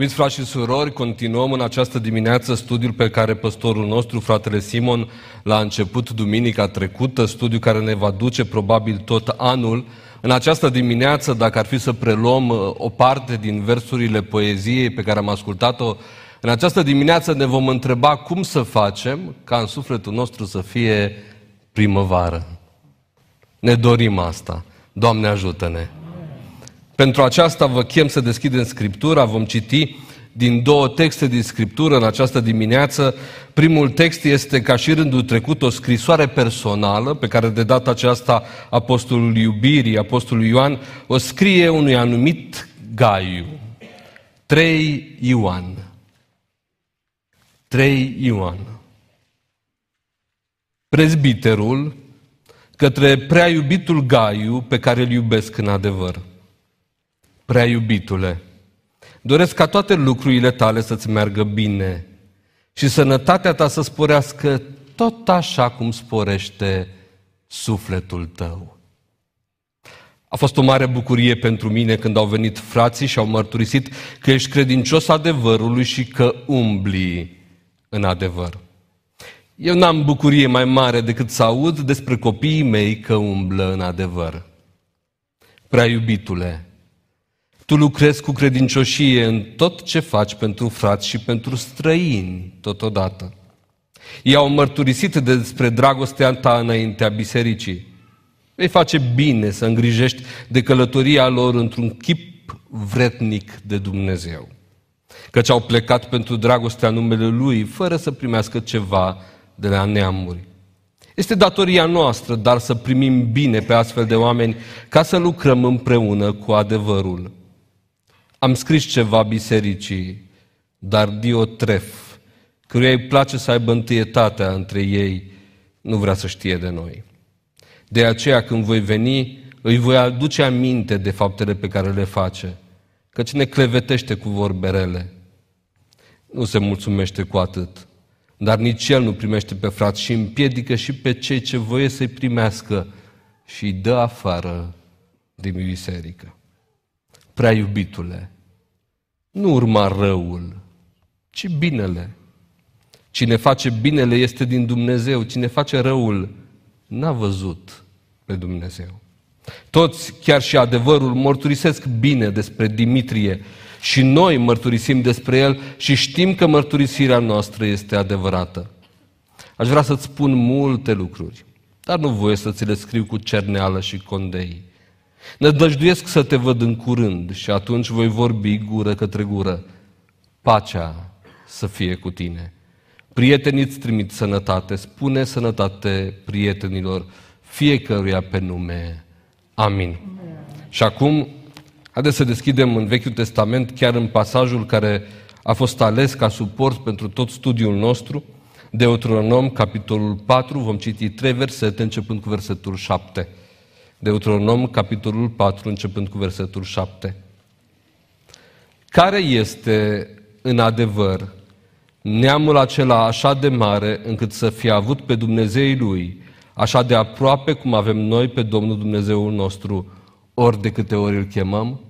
Iubiți frați și surori, continuăm în această dimineață studiul pe care păstorul nostru, fratele Simon, l-a început duminica trecută, studiu care ne va duce probabil tot anul. În această dimineață, dacă ar fi să preluăm uh, o parte din versurile poeziei pe care am ascultat-o, în această dimineață ne vom întreba cum să facem ca în sufletul nostru să fie primăvară. Ne dorim asta. Doamne ajută-ne! Pentru aceasta vă chem să deschidem Scriptura, vom citi din două texte din Scriptură în această dimineață. Primul text este, ca și rândul trecut, o scrisoare personală pe care de data aceasta Apostolul Iubirii, Apostolul Ioan, o scrie unui anumit Gaiu. 3 Ioan. 3 Ioan. Prezbiterul către prea iubitul Gaiu pe care îl iubesc în adevăr prea iubitule, doresc ca toate lucrurile tale să-ți meargă bine și sănătatea ta să sporească tot așa cum sporește sufletul tău. A fost o mare bucurie pentru mine când au venit frații și au mărturisit că ești credincios adevărului și că umbli în adevăr. Eu n-am bucurie mai mare decât să aud despre copiii mei că umblă în adevăr. Prea iubitule, tu lucrezi cu credincioșie în tot ce faci pentru frați și pentru străini totodată. Ei au mărturisit despre dragostea ta înaintea bisericii. Vei face bine să îngrijești de călătoria lor într-un chip vretnic de Dumnezeu. Căci au plecat pentru dragostea numele Lui, fără să primească ceva de la neamuri. Este datoria noastră, dar să primim bine pe astfel de oameni ca să lucrăm împreună cu adevărul. Am scris ceva bisericii, dar Diotref, căruia îi place să aibă întâietatea între ei, nu vrea să știe de noi. De aceea când voi veni, îi voi aduce aminte de faptele pe care le face, căci ne clevetește cu vorberele. Nu se mulțumește cu atât, dar nici el nu primește pe frați și împiedică și pe cei ce voie să-i primească și îi dă afară din biserică prea iubitule, nu urma răul, ci binele. Cine face binele este din Dumnezeu, cine face răul n-a văzut pe Dumnezeu. Toți, chiar și adevărul, mărturisesc bine despre Dimitrie și noi mărturisim despre el și știm că mărturisirea noastră este adevărată. Aș vrea să-ți spun multe lucruri, dar nu voie să ți le scriu cu cerneală și condei. Nădăjduiesc să te văd în curând și atunci voi vorbi gură către gură. Pacea să fie cu tine. Prietenii îți trimit sănătate, spune sănătate prietenilor, fiecăruia pe nume. Amin. Amin. Și acum, haideți să deschidem în Vechiul Testament, chiar în pasajul care a fost ales ca suport pentru tot studiul nostru, Deuteronom, capitolul 4, vom citi trei versete, începând cu versetul 7. Deuteronom, capitolul 4, începând cu versetul 7. Care este, în adevăr, neamul acela așa de mare încât să fie avut pe Dumnezeii Lui, așa de aproape cum avem noi pe Domnul Dumnezeul nostru, ori de câte ori îl chemăm?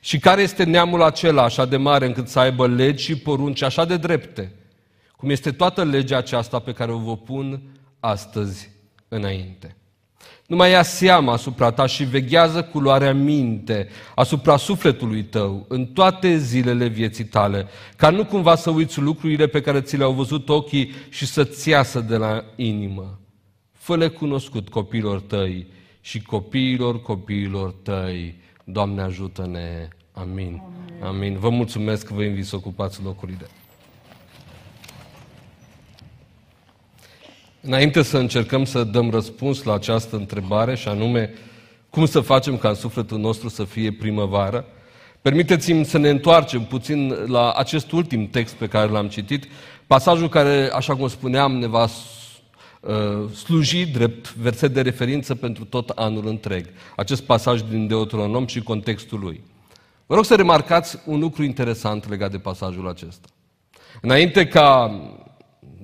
Și care este neamul acela așa de mare încât să aibă legi și porunci așa de drepte, cum este toată legea aceasta pe care o vă pun astăzi înainte? Nu mai ia seama asupra ta și veghează cu luarea minte asupra sufletului tău în toate zilele vieții tale, ca nu cumva să uiți lucrurile pe care ți le-au văzut ochii și să-ți iasă de la inimă. Fă-le cunoscut copiilor tăi și copiilor copiilor tăi. Doamne ajută-ne. Amin. Amin. Amin. Vă mulțumesc că vă invit să ocupați locurile. Înainte să încercăm să dăm răspuns la această întrebare, și anume cum să facem ca în sufletul nostru să fie primăvară, permiteți-mi să ne întoarcem puțin la acest ultim text pe care l-am citit, pasajul care, așa cum spuneam, ne va uh, sluji drept verset de referință pentru tot anul întreg. Acest pasaj din Deuteronom și contextul lui. Vă rog să remarcați un lucru interesant legat de pasajul acesta. Înainte ca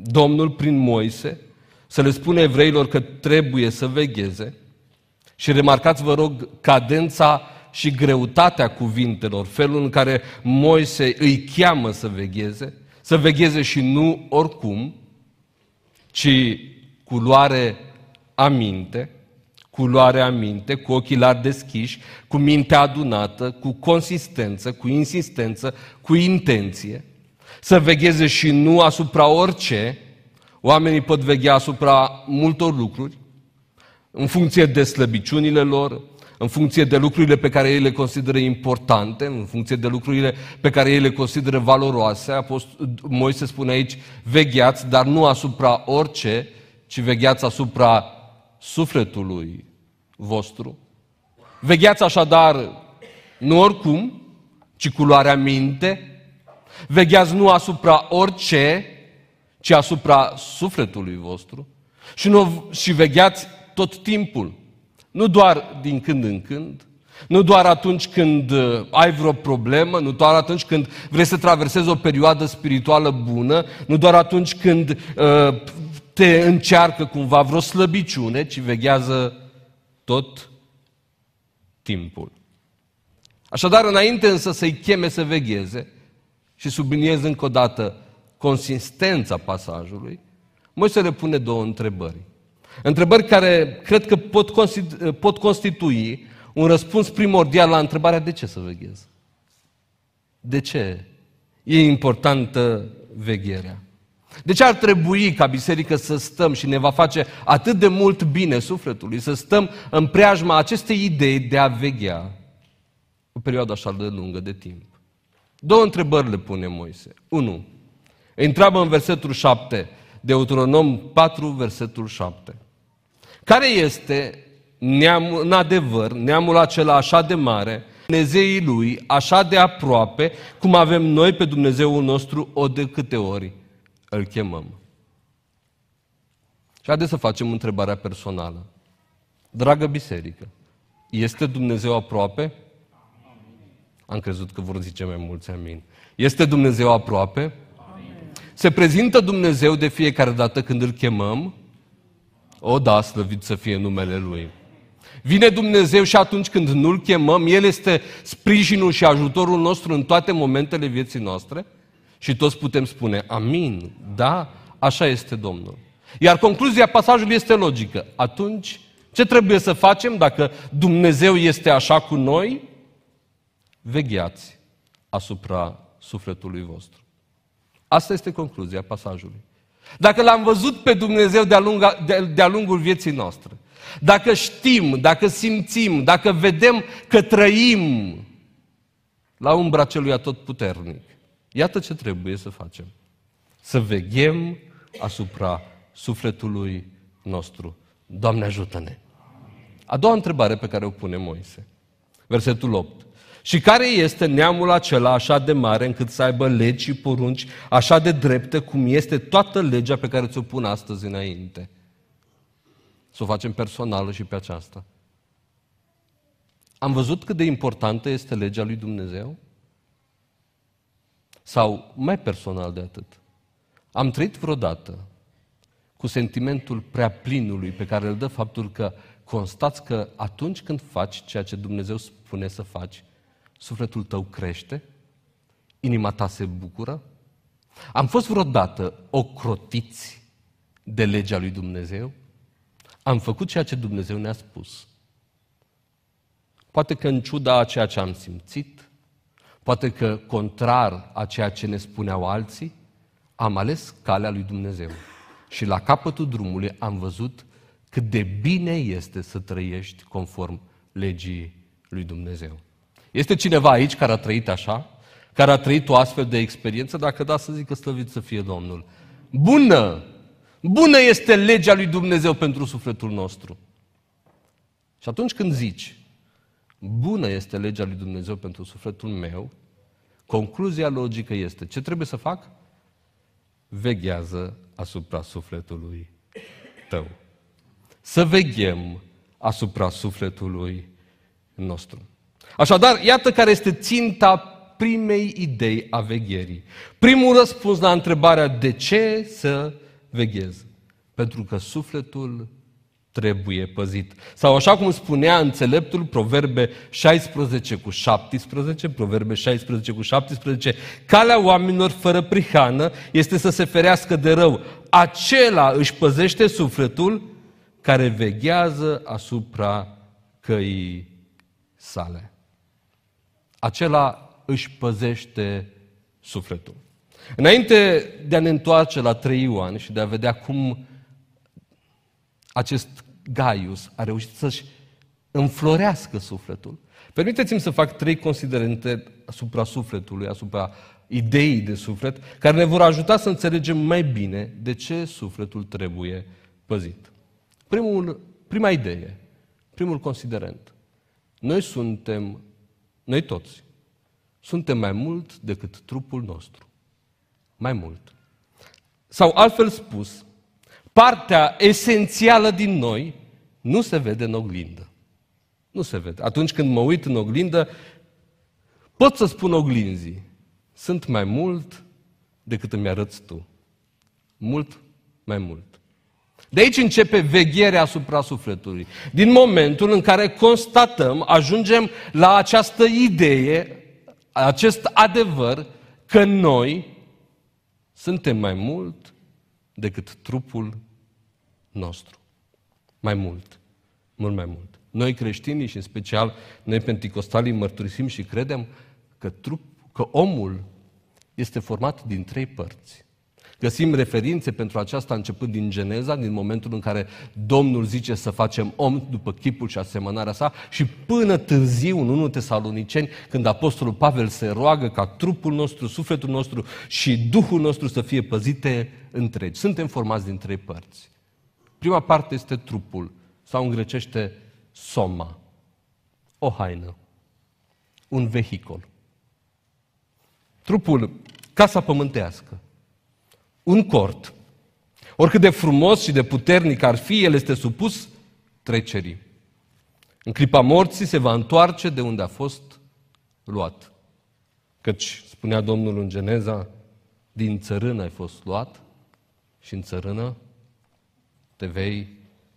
Domnul, prin Moise, să le spune evreilor că trebuie să vegheze. Și remarcați, vă rog, cadența și greutatea cuvintelor, felul în care Moise îi cheamă să vegheze, să vegheze și nu oricum, ci cu luare aminte, cu luare aminte, cu ochii larg deschiși, cu mintea adunată, cu consistență, cu insistență, cu intenție, să vegheze și nu asupra orice, oamenii pot veghea asupra multor lucruri, în funcție de slăbiciunile lor, în funcție de lucrurile pe care ei le consideră importante, în funcție de lucrurile pe care ei le consideră valoroase. Apost- Moise spune aici, vegheați, dar nu asupra orice, ci vegheați asupra sufletului vostru. Vegheați așadar nu oricum, ci cu luarea minte. Vegheați nu asupra orice, ci asupra sufletului vostru. Și, nu, și vegheați tot timpul. Nu doar din când în când, nu doar atunci când uh, ai vreo problemă, nu doar atunci când vrei să traversezi o perioadă spirituală bună, nu doar atunci când uh, te încearcă cumva vreo slăbiciune, ci veghează tot timpul. Așadar, înainte însă să-i cheme să vegheze, și subliniez încă o dată consistența pasajului, Moise le pune două întrebări. Întrebări care cred că pot, constitu- pot constitui un răspuns primordial la întrebarea de ce să veghez. De ce e importantă vegherea? De ce ar trebui ca biserică să stăm și ne va face atât de mult bine sufletului, să stăm în preajma acestei idei de a veghea o perioadă așa de lungă de timp? Două întrebări le pune Moise. Unu, îi întreabă în versetul 7, Deuteronom 4, versetul 7. Care este neamul, în adevăr neamul acela așa de mare, Dumnezeii lui așa de aproape, cum avem noi pe Dumnezeul nostru o de câte ori îl chemăm. Și haideți să facem întrebarea personală. Dragă biserică, este Dumnezeu aproape? Am crezut că vor zice mai mulți amin. Este Dumnezeu aproape? Amin. Se prezintă Dumnezeu de fiecare dată când îl chemăm? O, da, slăvit să fie numele Lui. Vine Dumnezeu și atunci când nu-L chemăm, El este sprijinul și ajutorul nostru în toate momentele vieții noastre? Și toți putem spune, amin, da, așa este Domnul. Iar concluzia pasajului este logică. Atunci, ce trebuie să facem dacă Dumnezeu este așa cu noi? Vegheați asupra sufletului vostru. Asta este concluzia pasajului. Dacă l-am văzut pe Dumnezeu de-a, lunga, de, de lungul vieții noastre, dacă știm, dacă simțim, dacă vedem că trăim la umbra celui atotputernic, iată ce trebuie să facem. Să veghem asupra sufletului nostru. Doamne ajută-ne! A doua întrebare pe care o pune Moise. Versetul 8. Și care este neamul acela așa de mare încât să aibă legi și porunci așa de drepte cum este toată legea pe care ți-o pun astăzi înainte? Să o facem personală și pe aceasta. Am văzut cât de importantă este legea lui Dumnezeu? Sau mai personal de atât? Am trăit vreodată cu sentimentul prea plinului pe care îl dă faptul că constați că atunci când faci ceea ce Dumnezeu spune să faci, sufletul tău crește, inima ta se bucură. Am fost vreodată ocrotiți de legea lui Dumnezeu? Am făcut ceea ce Dumnezeu ne-a spus. Poate că în ciuda a ceea ce am simțit, poate că contrar a ceea ce ne spuneau alții, am ales calea lui Dumnezeu. Și la capătul drumului am văzut cât de bine este să trăiești conform legii lui Dumnezeu. Este cineva aici care a trăit așa? Care a trăit o astfel de experiență? Dacă da, să zică slăvit să fie Domnul. Bună! Bună este legea lui Dumnezeu pentru sufletul nostru. Și atunci când zici, bună este legea lui Dumnezeu pentru sufletul meu, concluzia logică este, ce trebuie să fac? Veghează asupra sufletului tău. Să veghem asupra sufletului nostru. Așadar, iată care este ținta primei idei a vegherii. Primul răspuns la întrebarea de ce să veghez. Pentru că sufletul trebuie păzit. Sau așa cum spunea înțeleptul, Proverbe 16 cu 17, Proverbe 16 cu 17, calea oamenilor fără prihană este să se ferească de rău. Acela își păzește sufletul care veghează asupra căii sale. Acela își păzește sufletul. Înainte de a ne întoarce la 3 Ioan și de a vedea cum acest Gaius a reușit să-și înflorească sufletul. Permiteți-mi să fac trei considerente asupra sufletului, asupra ideii de suflet, care ne vor ajuta să înțelegem mai bine de ce sufletul trebuie păzit. Primul, prima idee, primul considerent. Noi suntem, noi toți, suntem mai mult decât trupul nostru. Mai mult. Sau altfel spus, partea esențială din noi nu se vede în oglindă. Nu se vede. Atunci când mă uit în oglindă, pot să spun oglinzii, sunt mai mult decât îmi arăți tu. Mult mai mult. De aici începe vegherea asupra sufletului. Din momentul în care constatăm, ajungem la această idee, acest adevăr, că noi suntem mai mult decât trupul nostru. Mai mult. Mult mai mult. Noi creștinii și în special noi penticostalii mărturisim și credem că, trup, că omul este format din trei părți. Găsim referințe pentru aceasta începând din Geneza, din momentul în care Domnul zice să facem om după chipul și asemănarea sa și până târziu în 1 Tesaloniceni, când Apostolul Pavel se roagă ca trupul nostru, sufletul nostru și Duhul nostru să fie păzite întregi. Suntem formați din trei părți. Prima parte este trupul, sau în grecește soma, o haină, un vehicol. Trupul, casa pământească, un cort. Oricât de frumos și de puternic ar fi, el este supus trecerii. În clipa morții se va întoarce de unde a fost luat. Căci, spunea Domnul în Geneza, din țărână ai fost luat și în țărână te vei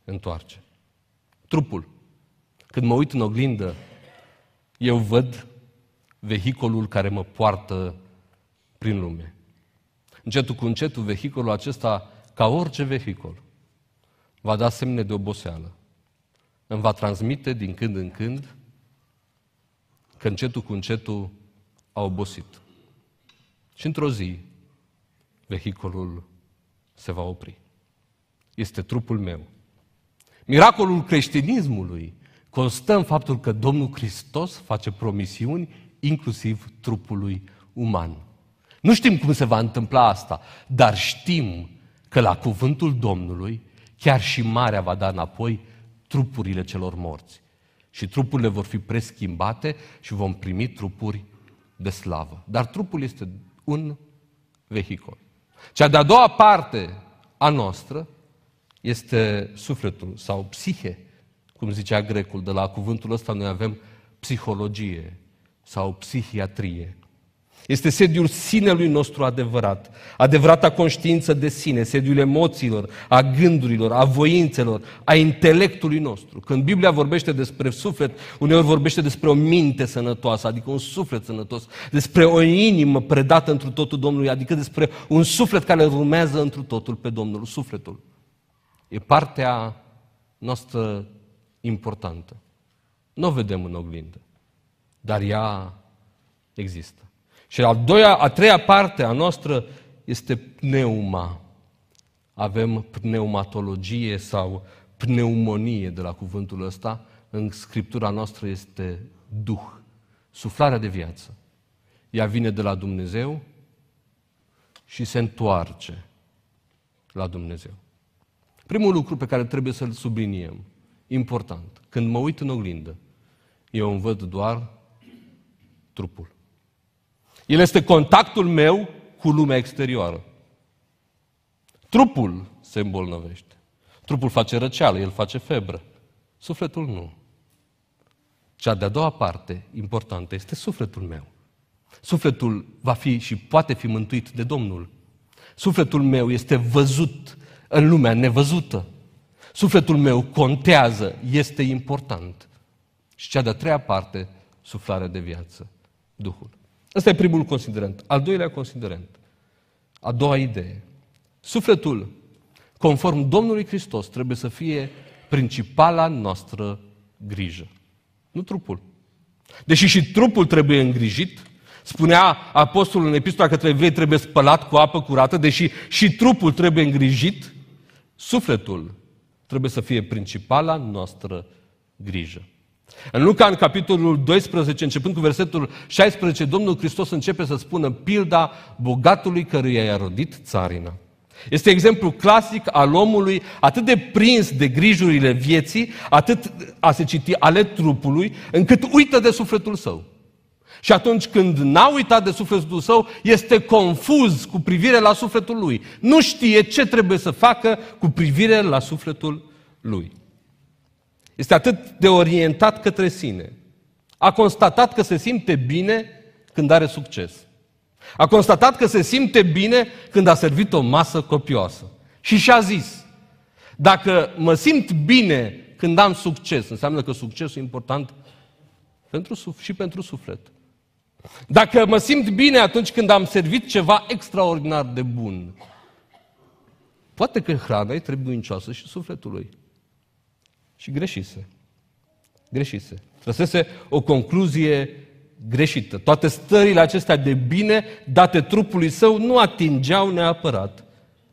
întoarce. Trupul. Când mă uit în oglindă, eu văd vehicolul care mă poartă prin lume. Încetul cu încetul, vehiculul acesta, ca orice vehicul, va da semne de oboseală. Îmi va transmite din când în când că încetul cu încetul a obosit. Și într-o zi, vehiculul se va opri este trupul meu. Miracolul creștinismului constă în faptul că Domnul Hristos face promisiuni inclusiv trupului uman. Nu știm cum se va întâmpla asta, dar știm că la cuvântul Domnului chiar și marea va da înapoi trupurile celor morți. Și trupurile vor fi preschimbate și vom primi trupuri de slavă. Dar trupul este un vehicol. Cea de-a doua parte a noastră este sufletul sau psihe, cum zicea grecul. De la cuvântul ăsta noi avem psihologie sau psihiatrie. Este sediul sinelui nostru adevărat, adevărata conștiință de sine, sediul emoțiilor, a gândurilor, a voințelor, a intelectului nostru. Când Biblia vorbește despre suflet, uneori vorbește despre o minte sănătoasă, adică un suflet sănătos, despre o inimă predată întru totul Domnului, adică despre un suflet care urmează întru totul pe Domnul, sufletul. E partea noastră importantă. Nu o vedem în oglindă, dar ea există. Și a, doua, a treia parte a noastră este pneuma. Avem pneumatologie sau pneumonie de la cuvântul ăsta. În scriptura noastră este Duh, suflarea de viață. Ea vine de la Dumnezeu și se întoarce la Dumnezeu. Primul lucru pe care trebuie să-l subliniem, important, când mă uit în oglindă, eu îmi văd doar trupul. El este contactul meu cu lumea exterioară. Trupul se îmbolnăvește. Trupul face răceală, el face febră. Sufletul nu. Cea de-a doua parte importantă este sufletul meu. Sufletul va fi și poate fi mântuit de Domnul. Sufletul meu este văzut în lumea nevăzută. Sufletul meu contează, este important. Și cea de-a treia parte, suflarea de viață, Duhul. Ăsta e primul considerent. Al doilea considerent, a doua idee. Sufletul, conform Domnului Hristos, trebuie să fie principala noastră grijă. Nu trupul. Deși și trupul trebuie îngrijit, spunea apostolul în epistola către evrei trebuie spălat cu apă curată, deși și trupul trebuie îngrijit, sufletul trebuie să fie principala noastră grijă. În Luca, în capitolul 12, începând cu versetul 16, Domnul Hristos începe să spună pilda bogatului căruia i-a rodit țarina. Este exemplu clasic al omului atât de prins de grijurile vieții, atât a se citi ale trupului, încât uită de sufletul său. Și atunci când n-a uitat de sufletul său, este confuz cu privire la sufletul lui. Nu știe ce trebuie să facă cu privire la sufletul lui. Este atât de orientat către sine. A constatat că se simte bine când are succes. A constatat că se simte bine când a servit o masă copioasă. Și și-a zis, dacă mă simt bine când am succes, înseamnă că succesul e important pentru, și pentru suflet. Dacă mă simt bine atunci când am servit ceva extraordinar de bun, poate că hrana e trebuincioasă și sufletului. Și greșise. Greșise. Trăsese o concluzie greșită. Toate stările acestea de bine date trupului său nu atingeau neapărat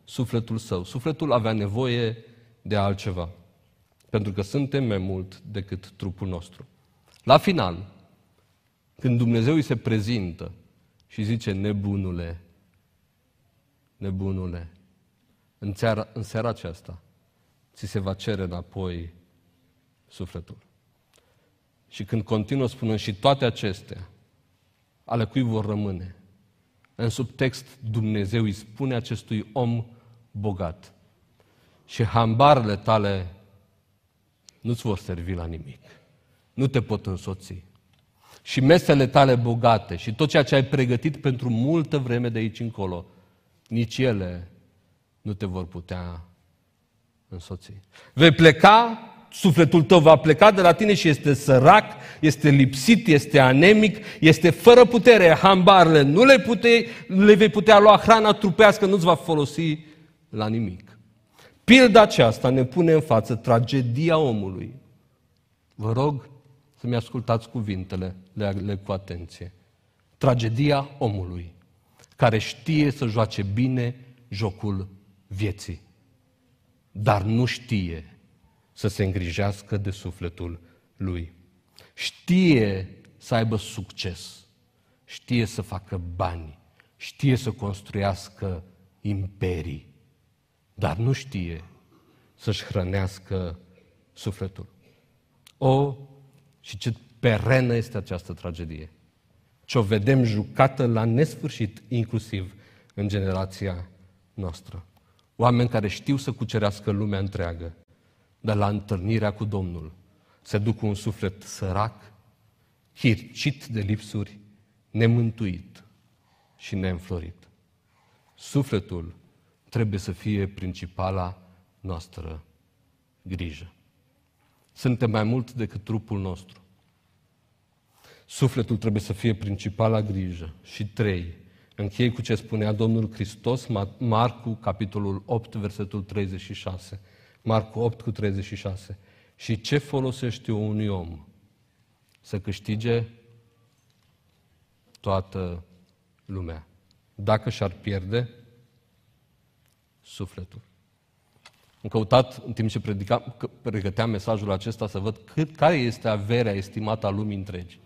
sufletul său. Sufletul avea nevoie de altceva. Pentru că suntem mai mult decât trupul nostru. La final, când Dumnezeu îi se prezintă și zice, nebunule, nebunule, în seara, în seara aceasta ți se va cere înapoi sufletul. Și când continuă spunând și toate acestea, ale cui vor rămâne, în subtext Dumnezeu îi spune acestui om bogat și hambarele tale nu-ți vor servi la nimic. Nu te pot însoți. Și mesele tale bogate și tot ceea ce ai pregătit pentru multă vreme de aici încolo, nici ele nu te vor putea însoți. Vei pleca sufletul tău va pleca de la tine și este sărac, este lipsit, este anemic, este fără putere. Hambarele nu le, pute, le vei putea lua hrana trupească, nu-ți va folosi la nimic. Pilda aceasta ne pune în față tragedia omului. Vă rog să-mi ascultați cuvintele, le cu atenție. Tragedia omului care știe să joace bine jocul vieții, dar nu știe să se îngrijească de sufletul lui. Știe să aibă succes, știe să facă bani, știe să construiască imperii, dar nu știe să-și hrănească sufletul. O, și ce perenă este această tragedie. Ce o vedem jucată la nesfârșit, inclusiv în generația noastră. Oameni care știu să cucerească lumea întreagă, de la întâlnirea cu Domnul se duc cu un suflet sărac, hircit de lipsuri, nemântuit și neînflorit. Sufletul trebuie să fie principala noastră grijă. Suntem mai mult decât trupul nostru. Sufletul trebuie să fie principala grijă. Și trei, închei cu ce spunea Domnul Hristos, Marcu, capitolul 8, versetul 36. Marcu 8 cu 36. Și ce folosește unui om să câștige toată lumea, dacă și-ar pierde sufletul. Am căutat, în timp ce predica, pregăteam mesajul acesta, să văd cât, care este averea estimată a lumii întregi.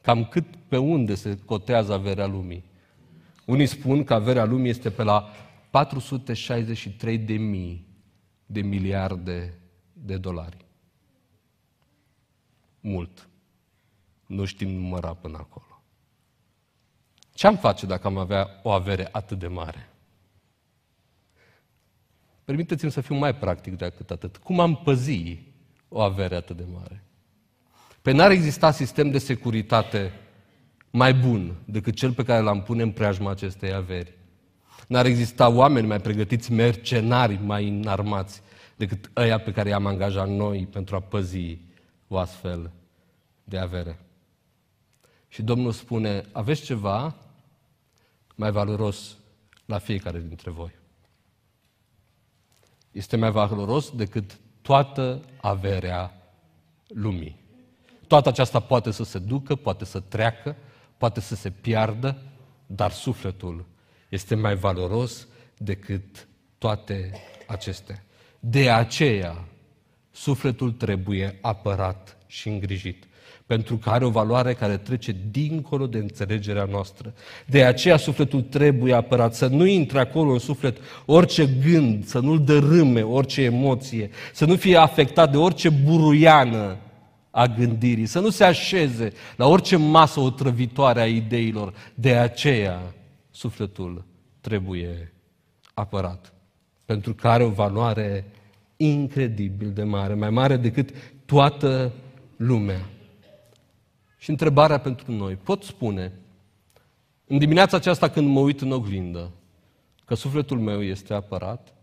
Cam cât pe unde se cotează averea lumii. Unii spun că averea lumii este pe la 463 de mii de miliarde de dolari. Mult. Nu știm număra până acolo. Ce am face dacă am avea o avere atât de mare? Permiteți-mi să fiu mai practic decât atât. Cum am păzi o avere atât de mare? Pe n-ar exista sistem de securitate mai bun decât cel pe care l-am pune în preajma acestei averi. N-ar exista oameni mai pregătiți, mercenari mai înarmați decât ăia pe care i-am angajat noi pentru a păzi o astfel de avere. Și Domnul spune, aveți ceva mai valoros la fiecare dintre voi. Este mai valoros decât toată averea lumii. Toată aceasta poate să se ducă, poate să treacă, poate să se piardă, dar sufletul este mai valoros decât toate acestea. De aceea, sufletul trebuie apărat și îngrijit pentru că are o valoare care trece dincolo de înțelegerea noastră. De aceea sufletul trebuie apărat, să nu intre acolo în suflet orice gând, să nu-l dărâme orice emoție, să nu fie afectat de orice buruiană a gândirii, să nu se așeze la orice masă otrăvitoare a ideilor. De aceea sufletul trebuie apărat, pentru că are o valoare incredibil de mare, mai mare decât toată lumea. Și întrebarea pentru noi, pot spune, în dimineața aceasta când mă uit în oglindă, că sufletul meu este apărat?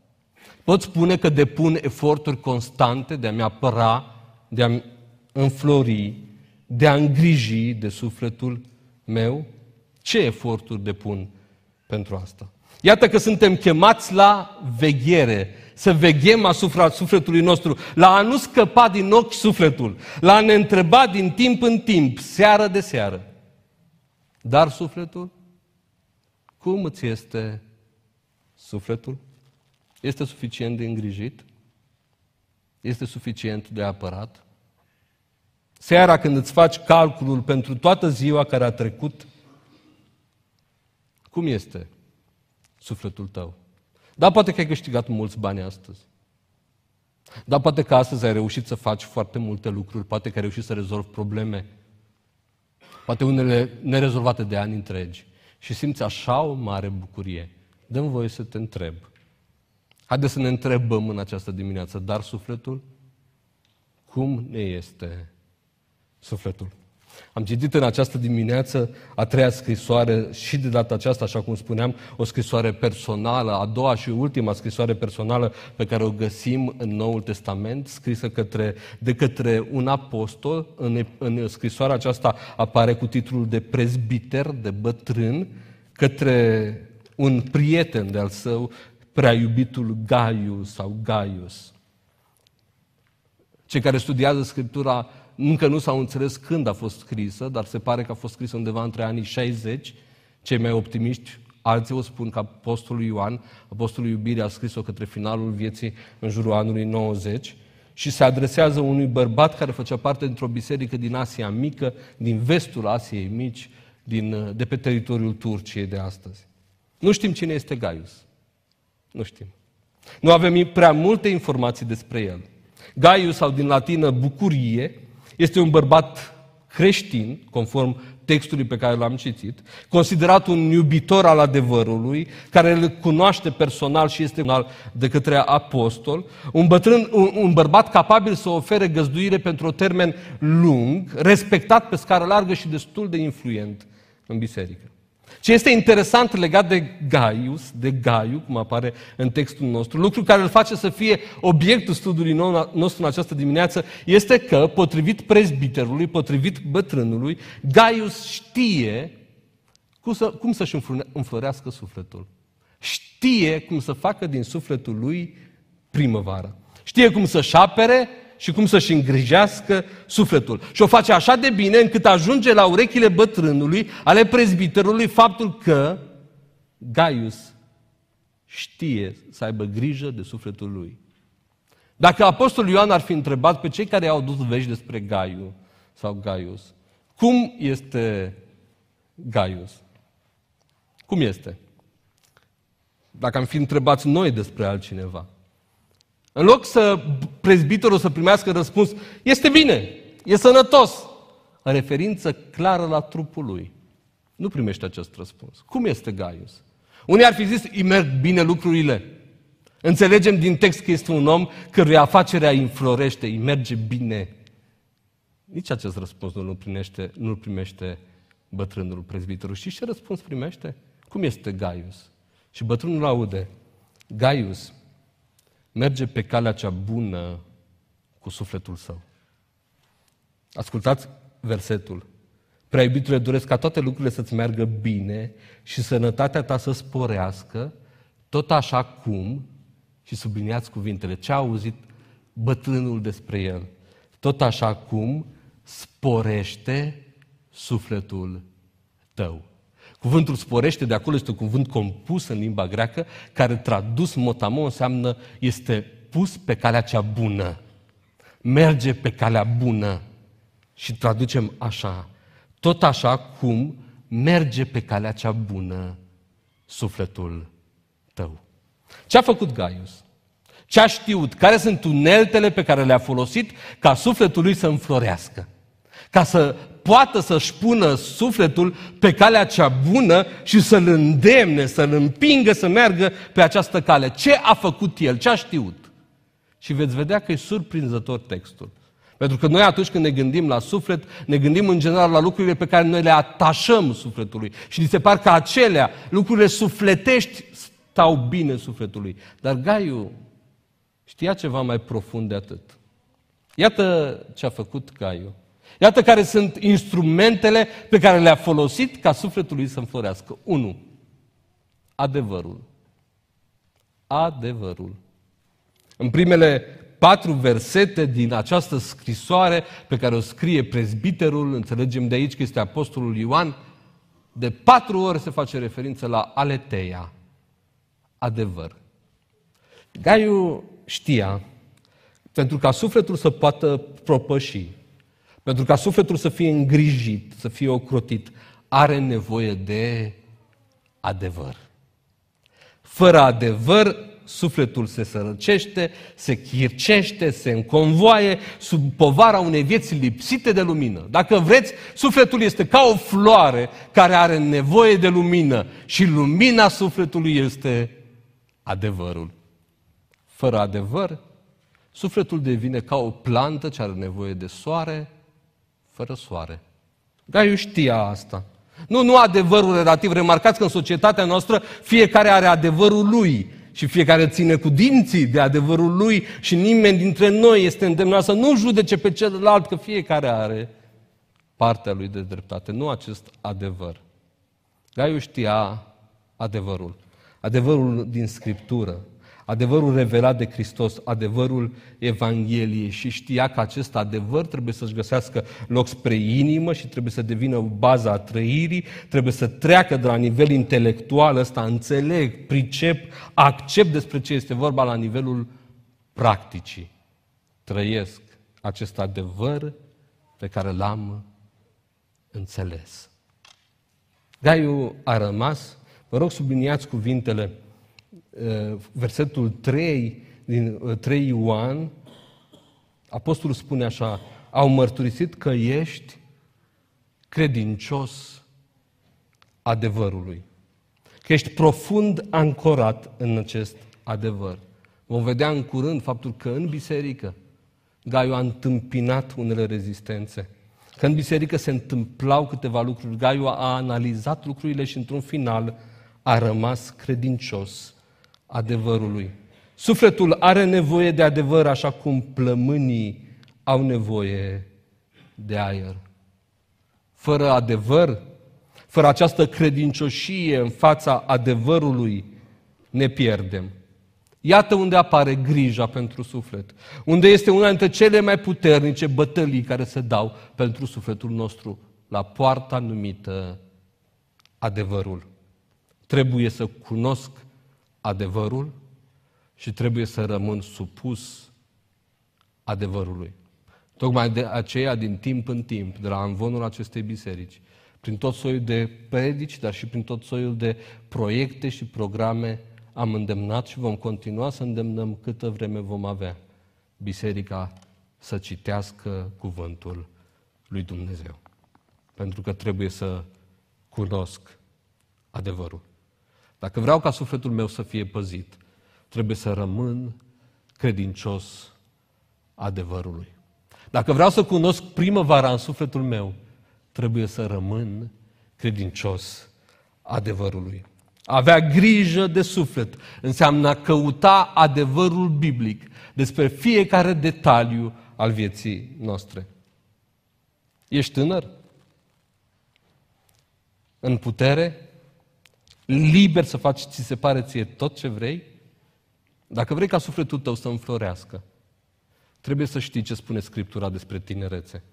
Pot spune că depun eforturi constante de a-mi apăra, de a-mi înflori, de a îngriji de sufletul meu? Ce eforturi depun pentru asta? Iată că suntem chemați la veghere, să veghem asupra sufletului nostru, la a nu scăpa din ochi sufletul, la a ne întreba din timp în timp, seară de seară. Dar sufletul? Cum îți este sufletul? Este suficient de îngrijit? Este suficient de apărat? Seara când îți faci calculul pentru toată ziua care a trecut, cum este sufletul tău? Da, poate că ai câștigat mulți bani astăzi. Da, poate că astăzi ai reușit să faci foarte multe lucruri, poate că ai reușit să rezolvi probleme, poate unele nerezolvate de ani întregi și simți așa o mare bucurie. Dăm voie să te întreb. Haideți să ne întrebăm în această dimineață, dar sufletul? Cum ne este sufletul? Am citit în această dimineață a treia scrisoare și de data aceasta, așa cum spuneam, o scrisoare personală, a doua și ultima scrisoare personală pe care o găsim în Noul Testament, scrisă către, de către un apostol. În, în scrisoarea aceasta apare cu titlul de prezbiter, de bătrân, către un prieten de-al său, prea iubitul Gaius sau Gaius. Cei care studiază Scriptura încă nu s-au înțeles când a fost scrisă, dar se pare că a fost scrisă undeva între anii 60. Cei mai optimiști, alții o spun că Apostolul Ioan, Apostolul Iubirii, a scris-o către finalul vieții în jurul anului 90 și se adresează unui bărbat care făcea parte dintr-o biserică din Asia Mică, din vestul Asiei Mici, din, de pe teritoriul Turciei de astăzi. Nu știm cine este Gaius. Nu știm. Nu avem prea multe informații despre el. Gaius, sau din latină bucurie, este un bărbat creștin, conform textului pe care l-am citit, considerat un iubitor al adevărului, care îl cunoaște personal și este un de către apostol, un, bătrân, un, un bărbat capabil să ofere găzduire pentru un termen lung, respectat pe scară largă și destul de influent în biserică. Ce este interesant legat de Gaius, de Gaiu, cum apare în textul nostru, lucru care îl face să fie obiectul studiului nostru în această dimineață, este că, potrivit prezbiterului, potrivit bătrânului, Gaius știe cum, să, cum să-și înflorească sufletul. Știe cum să facă din sufletul lui primăvară. Știe cum să-și apere și cum să-și îngrijească sufletul. Și o face așa de bine încât ajunge la urechile bătrânului, ale prezbiterului, faptul că Gaius știe să aibă grijă de sufletul lui. Dacă Apostolul Ioan ar fi întrebat pe cei care au dus vești despre Gaiu sau Gaius, cum este Gaius? Cum este? Dacă am fi întrebați noi despre altcineva. În loc să prezbiterul să primească răspuns, este bine, e sănătos, în referință clară la trupul lui. Nu primește acest răspuns. Cum este Gaius? Unii ar fi zis, îi merg bine lucrurile. Înțelegem din text că este un om căruia afacerea îi înflorește, îi merge bine. Nici acest răspuns nu-l primește, nu primește bătrânul prezbiterul. Și ce răspuns primește? Cum este Gaius? Și bătrânul aude, Gaius, merge pe calea cea bună cu sufletul său. Ascultați versetul. Prea iubitule, doresc ca toate lucrurile să-ți meargă bine și sănătatea ta să sporească, tot așa cum, și subliniați cuvintele, ce a auzit bătrânul despre el, tot așa cum sporește sufletul tău. Cuvântul sporește de acolo este un cuvânt compus în limba greacă, care tradus motamo înseamnă este pus pe calea cea bună. Merge pe calea bună. Și traducem așa. Tot așa cum merge pe calea cea bună sufletul tău. Ce a făcut Gaius? Ce a știut? Care sunt uneltele pe care le-a folosit ca sufletul lui să înflorească? Ca să poată să-și pună sufletul pe calea cea bună și să-l îndemne, să-l împingă să meargă pe această cale. Ce a făcut el? Ce a știut? Și veți vedea că e surprinzător textul. Pentru că noi atunci când ne gândim la suflet, ne gândim în general la lucrurile pe care noi le atașăm sufletului. Și ni se par că acelea, lucrurile sufletești, stau bine sufletului. Dar Gaiu știa ceva mai profund de atât. Iată ce a făcut Gaiu. Iată care sunt instrumentele pe care le-a folosit ca sufletul lui să înflorească. 1. Adevărul. Adevărul. În primele patru versete din această scrisoare pe care o scrie prezbiterul, înțelegem de aici că este apostolul Ioan, de patru ori se face referință la aleteia, adevăr. Gaiu știa, pentru ca sufletul să poată propăși, pentru ca sufletul să fie îngrijit, să fie ocrotit, are nevoie de adevăr. Fără adevăr, sufletul se sărăcește, se chircește, se înconvoaie sub povara unei vieți lipsite de lumină. Dacă vreți, sufletul este ca o floare care are nevoie de lumină și lumina sufletului este adevărul. Fără adevăr, sufletul devine ca o plantă ce are nevoie de soare, fără soare. Gaiu știa asta. Nu, nu adevărul relativ. Remarcați că în societatea noastră fiecare are adevărul lui și fiecare ține cu dinții de adevărul lui și nimeni dintre noi este îndemnat să nu judece pe celălalt, că fiecare are partea lui de dreptate, nu acest adevăr. Gaiu știa adevărul, adevărul din Scriptură, adevărul revelat de Hristos, adevărul Evangheliei și știa că acest adevăr trebuie să-și găsească loc spre inimă și trebuie să devină baza trăirii, trebuie să treacă de la nivel intelectual ăsta, înțeleg, pricep, accept despre ce este vorba la nivelul practicii. Trăiesc acest adevăr pe care l-am înțeles. Gaiu a rămas, vă rog subliniați cuvintele Uh, versetul 3 din 3 uh, Ioan, apostolul spune așa, au mărturisit că ești credincios adevărului. Că ești profund ancorat în acest adevăr. Vom vedea în curând faptul că în biserică Gaiu a întâmpinat unele rezistențe. Că în biserică se întâmplau câteva lucruri. Gaiu a analizat lucrurile și într-un final a rămas credincios adevărului. Sufletul are nevoie de adevăr așa cum plămânii au nevoie de aer. Fără adevăr, fără această credincioșie în fața adevărului, ne pierdem. Iată unde apare grija pentru suflet, unde este una dintre cele mai puternice bătălii care se dau pentru sufletul nostru, la poarta numită adevărul. Trebuie să cunosc adevărul și trebuie să rămân supus adevărului. Tocmai de aceea, din timp în timp, de la învonul acestei biserici, prin tot soiul de predici, dar și prin tot soiul de proiecte și programe, am îndemnat și vom continua să îndemnăm câtă vreme vom avea biserica să citească cuvântul lui Dumnezeu. Pentru că trebuie să cunosc adevărul. Dacă vreau ca sufletul meu să fie păzit, trebuie să rămân credincios adevărului. Dacă vreau să cunosc primăvara în sufletul meu, trebuie să rămân credincios adevărului. avea grijă de suflet, înseamnă a căuta adevărul biblic despre fiecare detaliu al vieții noastre. Ești tânăr? În putere? Liber să faci ți se pare ție tot ce vrei? Dacă vrei ca sufletul tău să înflorească, trebuie să știi ce spune Scriptura despre tinerețe.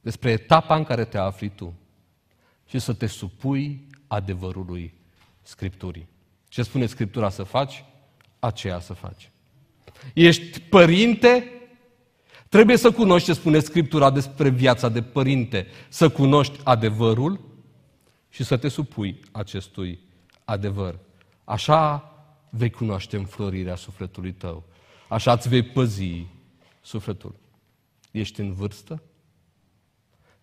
Despre etapa în care te afli tu. Și să te supui adevărului Scripturii. Ce spune Scriptura să faci? Aceea să faci. Ești părinte? Trebuie să cunoști ce spune Scriptura despre viața de părinte. Să cunoști adevărul și să te supui acestui adevăr. Așa vei cunoaște înflorirea sufletului tău. Așa îți vei păzi sufletul. Ești în vârstă?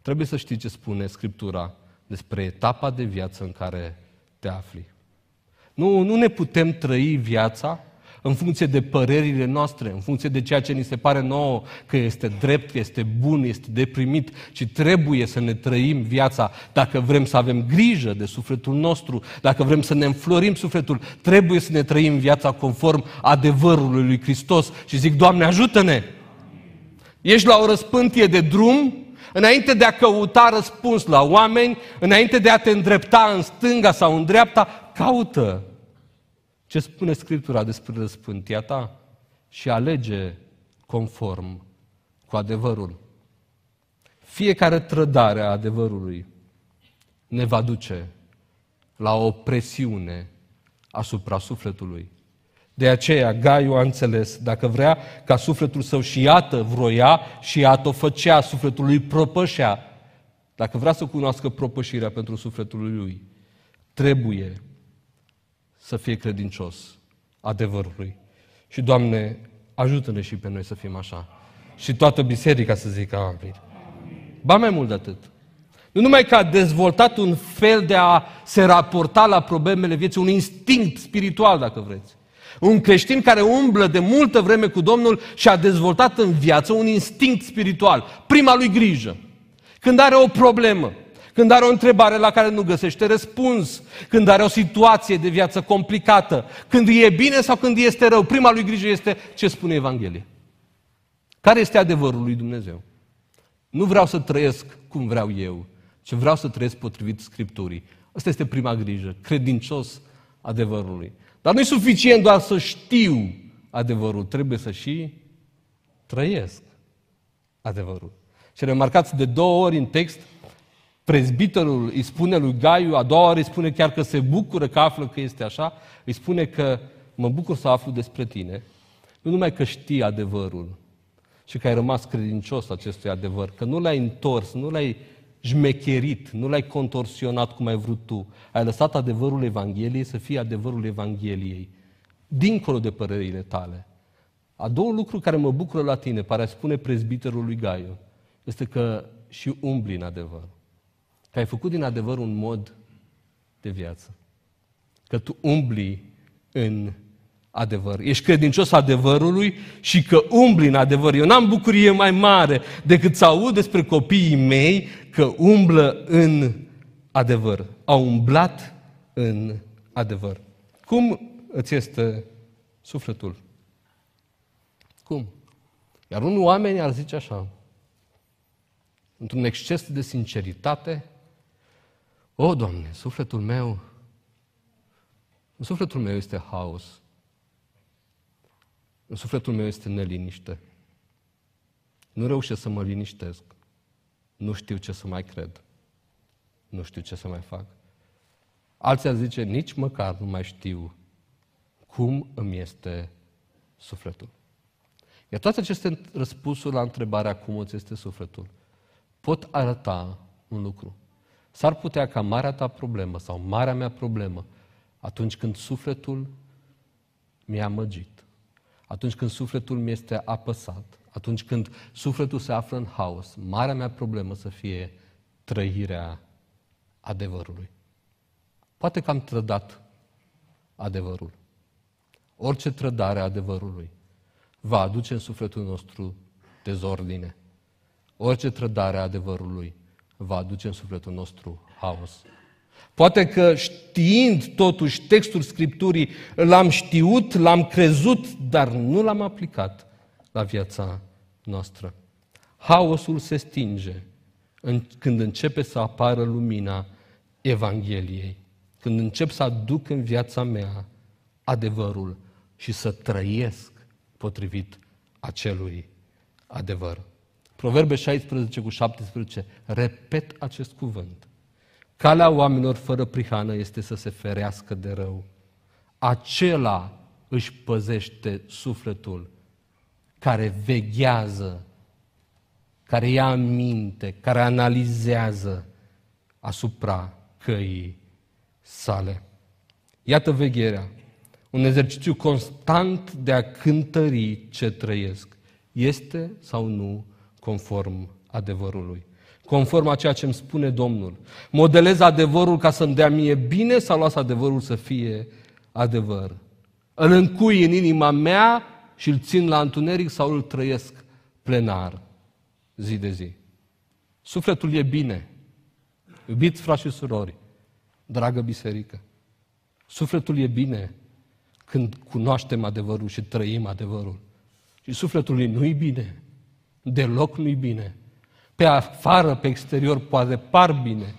Trebuie să știi ce spune Scriptura despre etapa de viață în care te afli. Nu, nu ne putem trăi viața în funcție de părerile noastre, în funcție de ceea ce ni se pare nouă că este drept, că este bun, este deprimit, ci trebuie să ne trăim viața dacă vrem să avem grijă de sufletul nostru, dacă vrem să ne înflorim sufletul, trebuie să ne trăim viața conform adevărului lui Hristos și zic, Doamne, ajută-ne! Ești la o răspântie de drum, înainte de a căuta răspuns la oameni, înainte de a te îndrepta în stânga sau în dreapta, caută ce spune Scriptura despre răspântia ta și alege conform cu adevărul. Fiecare trădare a adevărului ne va duce la o presiune asupra sufletului. De aceea Gaiu a înțeles, dacă vrea ca sufletul său și iată vroia și iată o făcea, sufletul lui propășea, dacă vrea să cunoască propășirea pentru sufletul lui, trebuie să fie credincios adevărului. Și, Doamne, ajută-ne și pe noi să fim așa. Și toată biserica să zică amin. Ba mai mult de atât. Nu numai că a dezvoltat un fel de a se raporta la problemele vieții, un instinct spiritual, dacă vreți. Un creștin care umblă de multă vreme cu Domnul și a dezvoltat în viață un instinct spiritual. Prima lui grijă. Când are o problemă, când are o întrebare la care nu găsește răspuns, când are o situație de viață complicată, când e bine sau când este rău, prima lui grijă este ce spune Evanghelia. Care este adevărul lui Dumnezeu? Nu vreau să trăiesc cum vreau eu, ci vreau să trăiesc potrivit Scripturii. Asta este prima grijă, credincios adevărului. Dar nu e suficient doar să știu adevărul, trebuie să și trăiesc adevărul. Și remarcați de două ori în text prezbiterul îi spune lui Gaiu, a doua oară îi spune chiar că se bucură că află că este așa, îi spune că mă bucur să aflu despre tine, nu numai că știi adevărul și că ai rămas credincios acestui adevăr, că nu l-ai întors, nu l-ai jmecherit, nu l-ai contorsionat cum ai vrut tu, ai lăsat adevărul Evangheliei să fie adevărul Evangheliei, dincolo de părerile tale. A doua lucru care mă bucură la tine, pare a spune prezbiterul lui Gaiu, este că și umbli în adevăr. Că ai făcut din adevăr un mod de viață. Că tu umbli în adevăr. Ești credincios adevărului și că umbli în adevăr. Eu n-am bucurie mai mare decât să aud despre copiii mei că umblă în adevăr. Au umblat în adevăr. Cum îți este sufletul? Cum? Iar unul oameni ar zice așa, într-un exces de sinceritate, o, Doamne, sufletul meu, în sufletul meu este haos. În sufletul meu este neliniște. Nu reușesc să mă liniștesc. Nu știu ce să mai cred. Nu știu ce să mai fac. Alții ar zice, nici măcar nu mai știu cum îmi este sufletul. Iar toate aceste răspunsuri la întrebarea cum îți este sufletul pot arăta un lucru. S-ar putea ca marea ta problemă sau marea mea problemă, atunci când sufletul mi-a amăgit, atunci când sufletul mi este apăsat, atunci când sufletul se află în haos, marea mea problemă să fie trăirea adevărului. Poate că am trădat adevărul. Orice trădare a adevărului va aduce în sufletul nostru dezordine. Orice trădare a adevărului va aduce în sufletul nostru haos. Poate că știind totuși textul Scripturii, l-am știut, l-am crezut, dar nu l-am aplicat la viața noastră. Haosul se stinge când începe să apară lumina Evangheliei, când încep să aduc în viața mea adevărul și să trăiesc potrivit acelui adevăr. Proverbe 16 cu 17, repet acest cuvânt. Calea oamenilor fără prihană este să se ferească de rău. Acela își păzește sufletul care veghează, care ia în minte, care analizează asupra căii sale. Iată vegherea, un exercițiu constant de a cântări ce trăiesc. Este sau nu conform adevărului? Conform a ceea ce îmi spune Domnul. Modelez adevărul ca să-mi dea mie bine sau las adevărul să fie adevăr? Îl încui în inima mea și îl țin la întuneric sau îl trăiesc plenar zi de zi? Sufletul e bine. Iubiți frați și surori, dragă biserică, sufletul e bine când cunoaștem adevărul și trăim adevărul. Și sufletul nu-i bine. Deloc nu-i bine. Pe afară, pe exterior, poate par bine.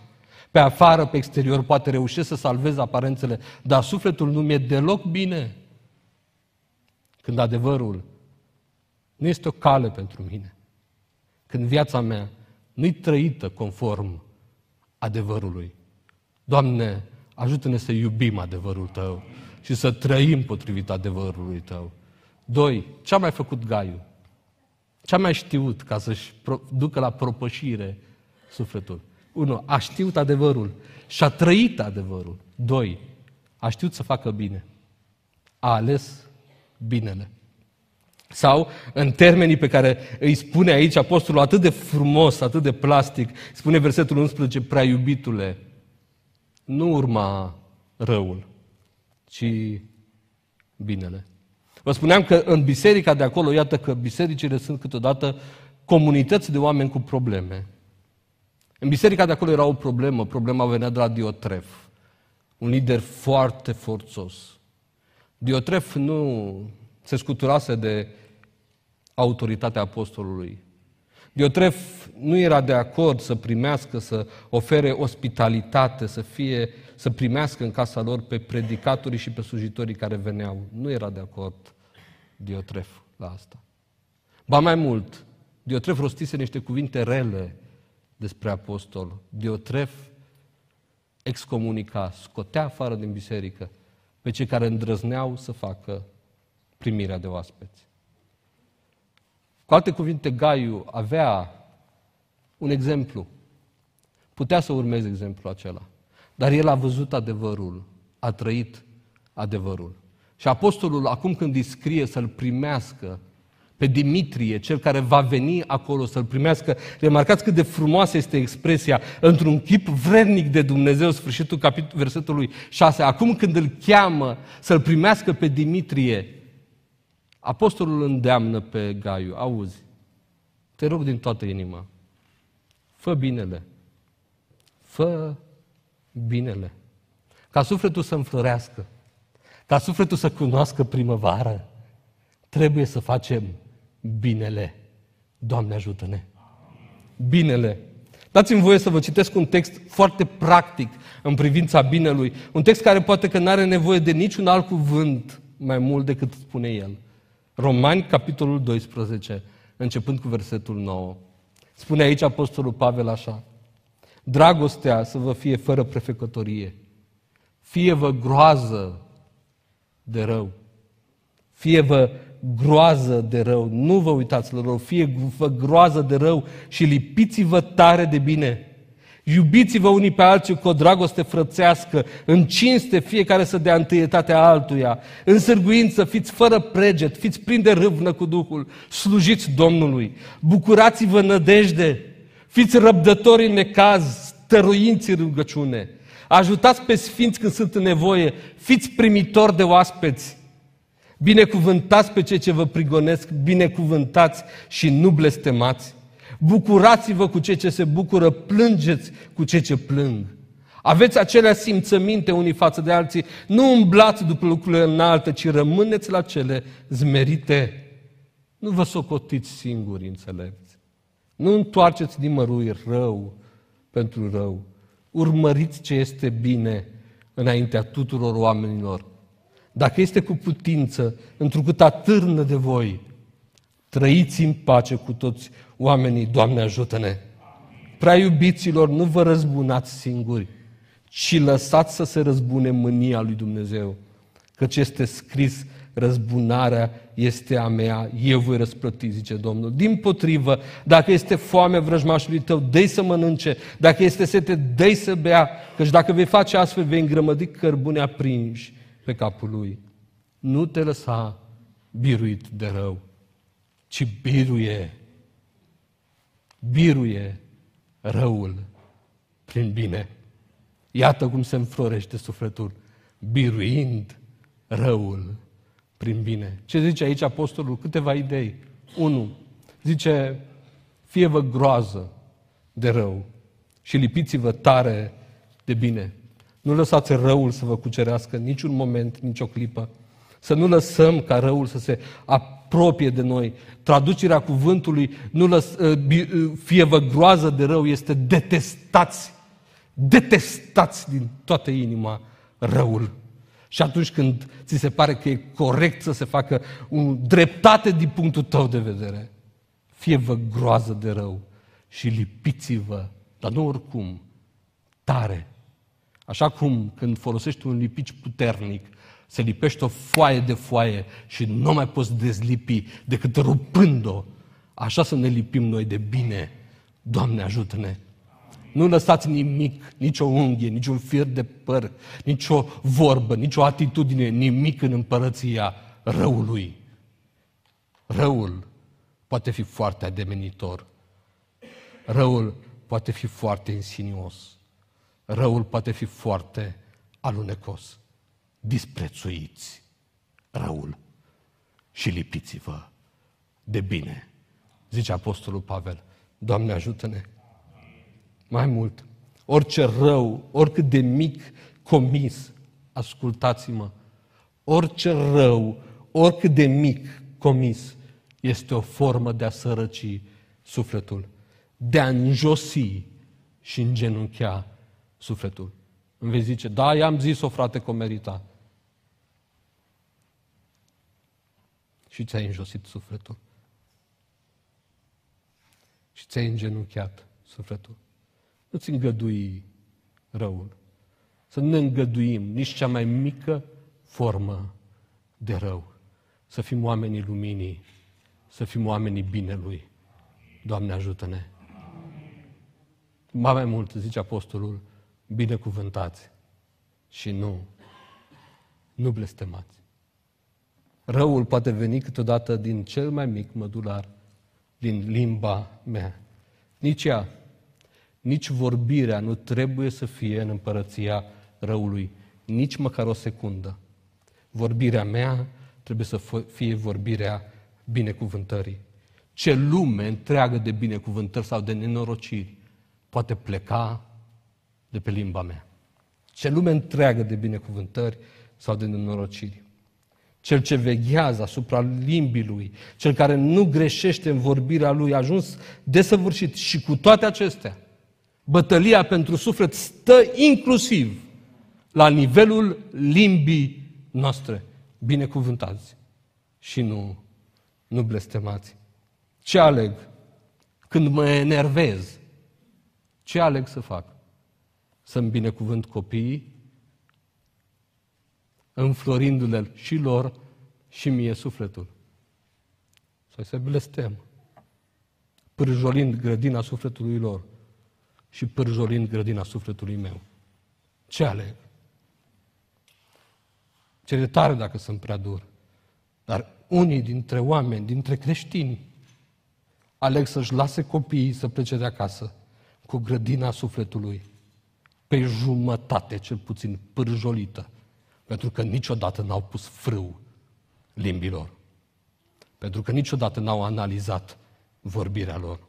Pe afară, pe exterior, poate reușește să salveze aparențele, dar sufletul nu mi-e deloc bine. Când adevărul nu este o cale pentru mine. Când viața mea nu-i trăită conform adevărului. Doamne, ajută-ne să iubim adevărul Tău și să trăim potrivit adevărului Tău. Doi, ce a mai făcut Gaiu? Ce a mai știut ca să-și ducă la propășire sufletul? Unu, a știut adevărul și a trăit adevărul. Doi, a știut să facă bine. A ales binele. Sau, în termenii pe care îi spune aici apostolul atât de frumos, atât de plastic, spune versetul 11, prea iubitule, nu urma răul, ci binele. Vă spuneam că în biserica de acolo, iată că bisericile sunt câteodată comunități de oameni cu probleme. În biserica de acolo era o problemă, problema venea de la Diotref, un lider foarte forțos. Diotref nu se scuturase de autoritatea apostolului. Diotref nu era de acord să primească, să ofere ospitalitate, să, fie, să primească în casa lor pe predicatorii și pe slujitorii care veneau. Nu era de acord Diotref la asta. Ba mai mult, Diotref rostise niște cuvinte rele despre apostol. Diotref excomunica, scotea afară din biserică pe cei care îndrăzneau să facă primirea de oaspeți. Cu alte cuvinte, Gaiu avea un exemplu. Putea să urmeze exemplul acela. Dar el a văzut adevărul, a trăit adevărul. Și apostolul, acum când îi scrie să-l primească pe Dimitrie, cel care va veni acolo să-l primească, remarcați cât de frumoasă este expresia, într-un chip vrednic de Dumnezeu, sfârșitul capitolului versetului 6. Acum când îl cheamă să-l primească pe Dimitrie, Apostolul îndeamnă pe Gaiu, auzi, te rog din toată inima, fă binele, fă binele, ca sufletul să înflorească, ca sufletul să cunoască primăvară, trebuie să facem binele. Doamne ajută-ne! Binele. Dați-mi voie să vă citesc un text foarte practic în privința binelui, un text care poate că nu are nevoie de niciun alt cuvânt mai mult decât spune el. Romani, capitolul 12, începând cu versetul 9. Spune aici Apostolul Pavel așa. Dragostea să vă fie fără prefecătorie, fie-vă groază de rău, fie-vă groază de rău, nu vă uitați la rău, fie-vă groază de rău și lipiți-vă tare de bine. Iubiți-vă unii pe alții cu o dragoste frățească, în cinste fiecare să dea întâietatea altuia, în sârguință fiți fără preget, fiți plini de râvnă cu Duhul, slujiți Domnului, bucurați-vă nădejde, fiți răbdători în necaz, stăruinți în rugăciune, ajutați pe sfinți când sunt în nevoie, fiți primitori de oaspeți, binecuvântați pe cei ce vă prigonesc, binecuvântați și nu blestemați. Bucurați-vă cu cei ce se bucură, plângeți cu cei ce plâng. Aveți acelea simțăminte unii față de alții. Nu umblați după lucrurile înalte, ci rămâneți la cele zmerite. Nu vă socotiți singuri înțelepți. Nu întoarceți nimărui rău pentru rău. Urmăriți ce este bine înaintea tuturor oamenilor. Dacă este cu putință, întrucât atârnă de voi, trăiți în pace cu toți oamenii, Doamne ajută-ne! Prea iubiților, nu vă răzbunați singuri, ci lăsați să se răzbune mânia lui Dumnezeu. Căci este scris, răzbunarea este a mea, eu voi răsplăti, zice Domnul. Din potrivă, dacă este foame vrăjmașului tău, dă să mănânce, dacă este sete, dă să bea, căci dacă vei face astfel, vei îngrămădi cărbune aprinși pe capul lui. Nu te lăsa biruit de rău, ci biruie, biruie răul prin bine. Iată cum se înflorește sufletul, biruind răul prin bine. Ce zice aici apostolul? Câteva idei. Unu, zice, fie-vă groază de rău și lipiți-vă tare de bine. Nu lăsați răul să vă cucerească niciun moment, nicio clipă. Să nu lăsăm ca răul să se apropie de noi. Traducerea cuvântului, nu lăs, ă, ă, fie vă groază de rău, este detestați. Detestați din toată inima răul. Și atunci când ți se pare că e corect să se facă un dreptate din punctul tău de vedere, fie vă groază de rău și lipiți-vă, dar nu oricum, tare. Așa cum când folosești un lipici puternic, se lipește o foaie de foaie și nu mai poți dezlipi decât rupând-o. Așa să ne lipim noi de bine. Doamne ajută-ne! Nu lăsați nimic, nicio unghie, niciun fir de păr, nicio vorbă, nicio atitudine, nimic în împărăția răului. Răul poate fi foarte ademenitor. Răul poate fi foarte insinios. Răul poate fi foarte alunecos. Disprețuiți răul și lipiți-vă de bine. Zice Apostolul Pavel, Doamne ajută-ne! Mai mult, orice rău, oricât de mic comis, ascultați-mă, orice rău, oricât de mic comis, este o formă de a sărăci sufletul, de a înjosi și îngenunchea sufletul. Îmi veți zice, da, i-am zis-o, frate, că o merita. Și ți-ai înjosit sufletul. Și ți-ai îngenunchiat sufletul. Nu-ți îngădui răul. Să nu ne îngăduim nici cea mai mică formă de rău. Să fim oamenii luminii, să fim oamenii binelui. Doamne ajută-ne! Mai, mai mult, zice apostolul, binecuvântați și nu, nu blestemați. Răul poate veni câteodată din cel mai mic mădular, din limba mea. Nici ea nici vorbirea nu trebuie să fie în împărăția răului, nici măcar o secundă. Vorbirea mea trebuie să fie vorbirea binecuvântării. Ce lume întreagă de binecuvântări sau de nenorociri poate pleca de pe limba mea. Ce lume întreagă de binecuvântări sau de nenorociri. Cel ce veghează asupra limbii lui, cel care nu greșește în vorbirea lui, a ajuns desăvârșit și cu toate acestea, bătălia pentru suflet stă inclusiv la nivelul limbii noastre. Binecuvântați și nu, nu blestemați. Ce aleg? Când mă enervez, ce aleg să fac? Să-mi binecuvânt copiii, înflorindu-le și lor și mie sufletul. Să se blestem, pârjolind grădina sufletului lor și pârjolind grădina sufletului meu. Ce aleg? Ce de tare dacă sunt prea dur. Dar unii dintre oameni, dintre creștini, aleg să-și lase copiii să plece de acasă cu grădina sufletului pe jumătate, cel puțin, pârjolită, pentru că niciodată n-au pus frâu limbilor. Pentru că niciodată n-au analizat vorbirea lor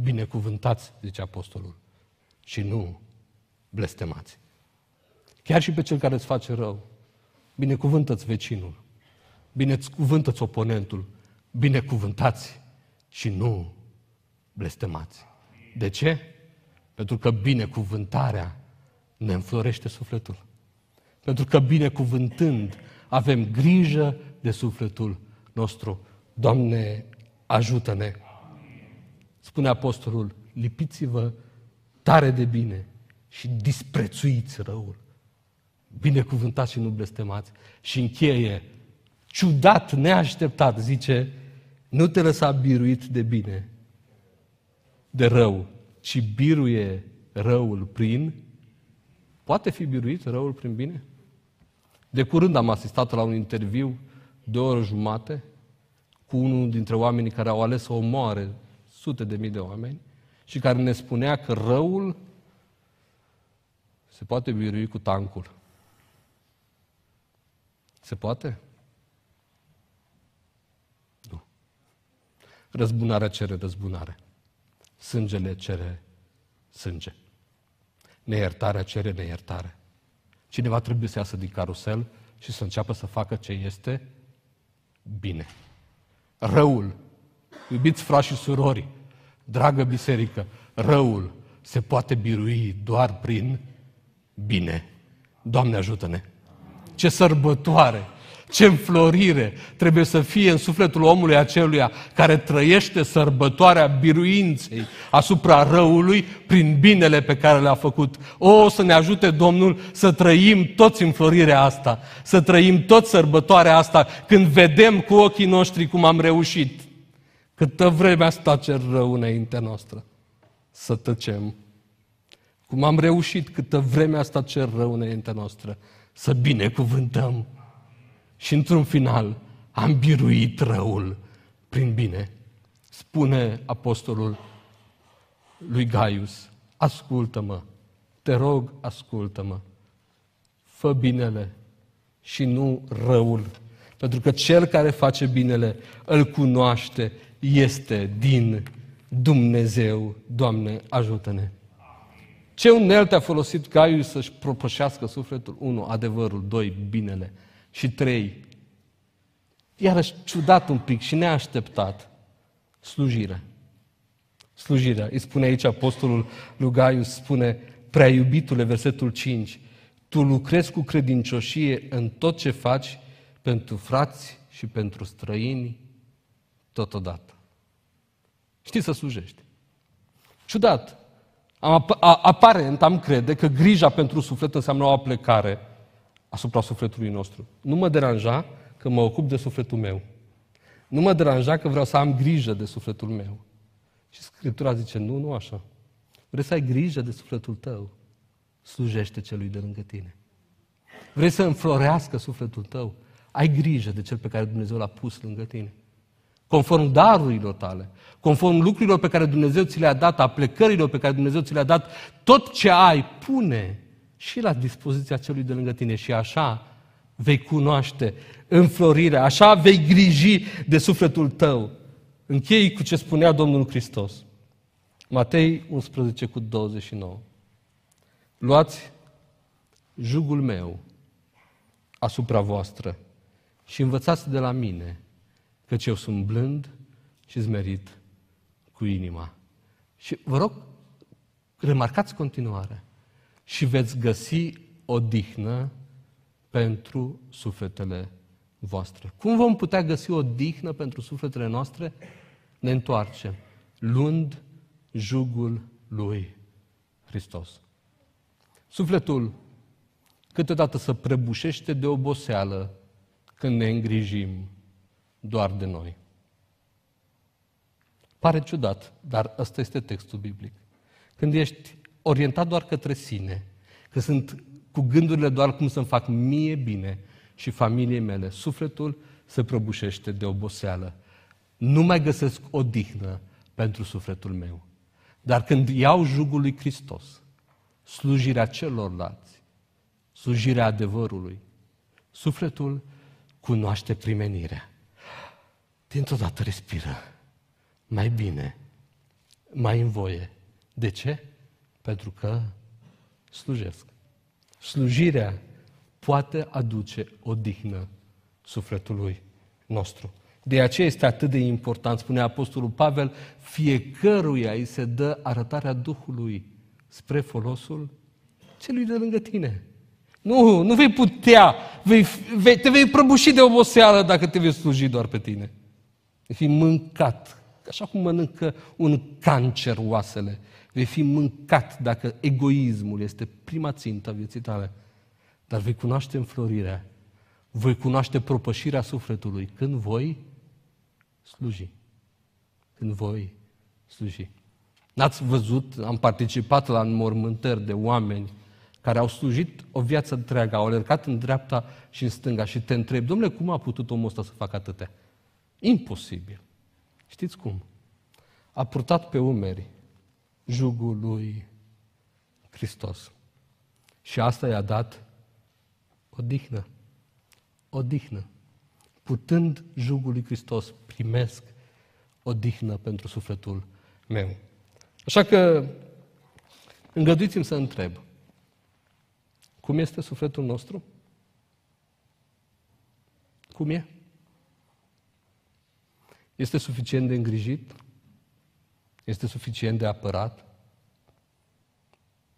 binecuvântați, zice apostolul, și nu blestemați. Chiar și pe cel care îți face rău. Binecuvântă-ți vecinul. Binecuvântă-ți oponentul. Binecuvântați și nu blestemați. De ce? Pentru că binecuvântarea ne înflorește sufletul. Pentru că binecuvântând avem grijă de sufletul nostru. Doamne, ajută-ne! Spune apostolul, lipiți-vă tare de bine și disprețuiți răul. Binecuvântați și nu blestemați. Și încheie, ciudat, neașteptat, zice, nu te lăsa biruit de bine, de rău, ci biruie răul prin... Poate fi biruit răul prin bine? De curând am asistat la un interviu de o oră jumate cu unul dintre oamenii care au ales să omoare sute de mii de oameni și care ne spunea că răul se poate birui cu tancul. Se poate? Nu. Răzbunarea cere răzbunare. Sângele cere sânge. Neiertarea cere neiertare. Cineva trebuie să iasă din carusel și să înceapă să facă ce este bine. Răul, iubiți frați și surori, dragă biserică, răul se poate birui doar prin bine. Doamne ajută-ne! Ce sărbătoare! Ce înflorire trebuie să fie în sufletul omului aceluia care trăiește sărbătoarea biruinței asupra răului prin binele pe care le-a făcut. O, să ne ajute Domnul să trăim toți înflorirea asta, să trăim toți sărbătoarea asta când vedem cu ochii noștri cum am reușit. Câtă vreme a stat cer rău înaintea noastră. Să tăcem. Cum am reușit câtă vreme a stat cer rău înaintea noastră. Să binecuvântăm și într-un final am biruit răul prin bine. Spune apostolul lui Gaius, ascultă-mă, te rog, ascultă-mă, fă binele și nu răul. Pentru că cel care face binele îl cunoaște, este din Dumnezeu. Doamne, ajută-ne! Ce unelte a folosit Gaius să-și propășească sufletul? Unu, adevărul. Doi, binele. Și trei, iarăși ciudat un pic și neașteptat, slujire. Slujirea. Îi spune aici apostolul Lugaius, spune, prea iubitule, versetul 5, tu lucrezi cu credincioșie în tot ce faci pentru frați și pentru străini totodată. Știi să slujești. Ciudat. Aparent am crede că grija pentru suflet înseamnă o aplecare asupra sufletului nostru. Nu mă deranja că mă ocup de sufletul meu. Nu mă deranja că vreau să am grijă de sufletul meu. Și Scriptura zice, nu, nu așa. Vrei să ai grijă de sufletul tău? Slujește celui de lângă tine. Vrei să înflorească sufletul tău? Ai grijă de cel pe care Dumnezeu l-a pus lângă tine. Conform darurilor tale, conform lucrurilor pe care Dumnezeu ți le-a dat, a plecărilor pe care Dumnezeu ți le-a dat, tot ce ai, pune și la dispoziția celui de lângă tine și așa vei cunoaște înflorirea, așa vei griji de sufletul tău. Închei cu ce spunea Domnul Hristos. Matei 11 cu 29. Luați jugul meu asupra voastră și învățați de la mine, căci eu sunt blând și zmerit cu inima. Și vă rog, remarcați continuarea și veți găsi odihnă pentru sufletele voastre. Cum vom putea găsi o dihnă pentru sufletele noastre? Ne întoarcem, luând jugul lui Hristos. Sufletul câteodată să prăbușește de oboseală când ne îngrijim doar de noi. Pare ciudat, dar ăsta este textul biblic. Când ești orientat doar către sine, că sunt cu gândurile doar cum să-mi fac mie bine și familiei mele, sufletul se prăbușește de oboseală. Nu mai găsesc odihnă pentru sufletul meu. Dar când iau jugul lui Hristos, slujirea celorlalți, slujirea adevărului, sufletul cunoaște primenirea. Dintr-o dată respiră mai bine, mai în voie. De ce? Pentru că slujesc. Slujirea poate aduce odihnă sufletului nostru. De aceea este atât de important, spune Apostolul Pavel, fiecăruia îi se dă arătarea Duhului spre folosul celui de lângă tine. Nu, nu vei putea, vei, vei, te vei prăbuși de oboseală dacă te vei sluji doar pe tine. Vei fi mâncat, așa cum mănâncă un cancer oasele. Vei fi mâncat dacă egoismul este prima țintă a vieții tale. Dar vei cunoaște înflorirea, voi cunoaște propășirea sufletului când voi sluji. Când voi sluji. N-ați văzut, am participat la înmormântări de oameni care au slujit o viață întreagă, au alergat în dreapta și în stânga și te întrebi, domnule, cum a putut omul ăsta să facă atâtea? Imposibil. Știți cum? A purtat pe umeri jugul lui Hristos. Și asta i-a dat odihnă. Odihnă. Putând jugul lui Hristos, primesc odihnă pentru sufletul meu. Așa că îngăduiți-mi să întreb. Cum este sufletul nostru? Cum e? Este suficient de îngrijit? Este suficient de apărat?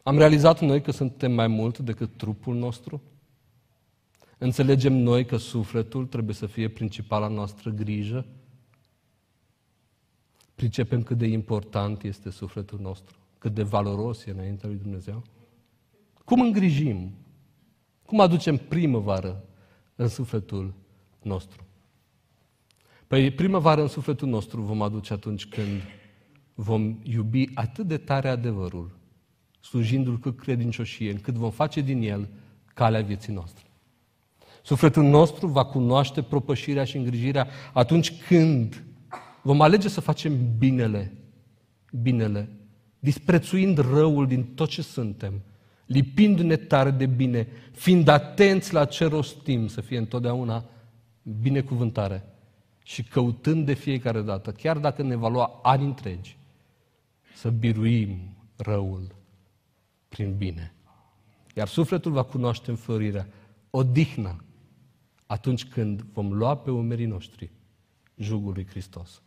Am realizat noi că suntem mai mult decât trupul nostru? Înțelegem noi că sufletul trebuie să fie principala noastră grijă? Pricepem cât de important este sufletul nostru, cât de valoros e înaintea lui Dumnezeu? Cum îngrijim? Cum aducem primăvară în sufletul nostru? Păi primăvară în sufletul nostru vom aduce atunci când vom iubi atât de tare adevărul, slujindu-l cu credincioșie, încât vom face din el calea vieții noastre. Sufletul nostru va cunoaște propășirea și îngrijirea atunci când vom alege să facem binele, binele, disprețuind răul din tot ce suntem, lipindu-ne tare de bine, fiind atenți la ce rostim, să fie întotdeauna binecuvântare și căutând de fiecare dată, chiar dacă ne va lua ani întregi, să biruim răul prin bine. Iar sufletul va cunoaște înflorirea, odihna, atunci când vom lua pe umerii noștri jugul lui Hristos.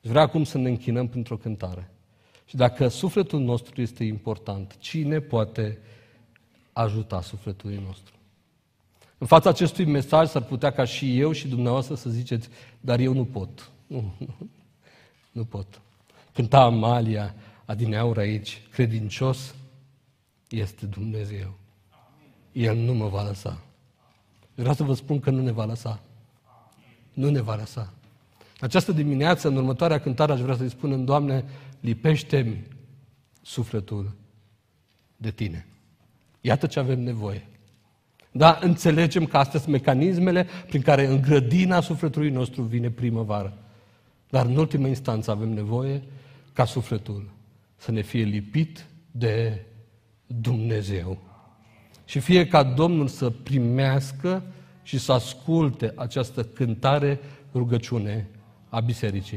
Vreau acum să ne închinăm pentru o cântare. Și dacă sufletul nostru este important, cine poate ajuta sufletul nostru? În fața acestui mesaj s-ar putea ca și eu și dumneavoastră să ziceți, dar eu nu pot. Nu, nu, nu pot. Cânta Amalia Adineaur aici, credincios este Dumnezeu. El nu mă va lăsa. Vreau să vă spun că nu ne va lăsa. Nu ne va lăsa. Această dimineață, în următoarea cântare, aș vrea să-i spunem, Doamne, lipește-mi sufletul de Tine. Iată ce avem nevoie. Da, înțelegem că astea sunt mecanismele prin care în grădina sufletului nostru vine primăvară. Dar în ultimă instanță avem nevoie ca sufletul să ne fie lipit de Dumnezeu. Și fie ca Domnul să primească și să asculte această cântare, rugăciune a bisericii.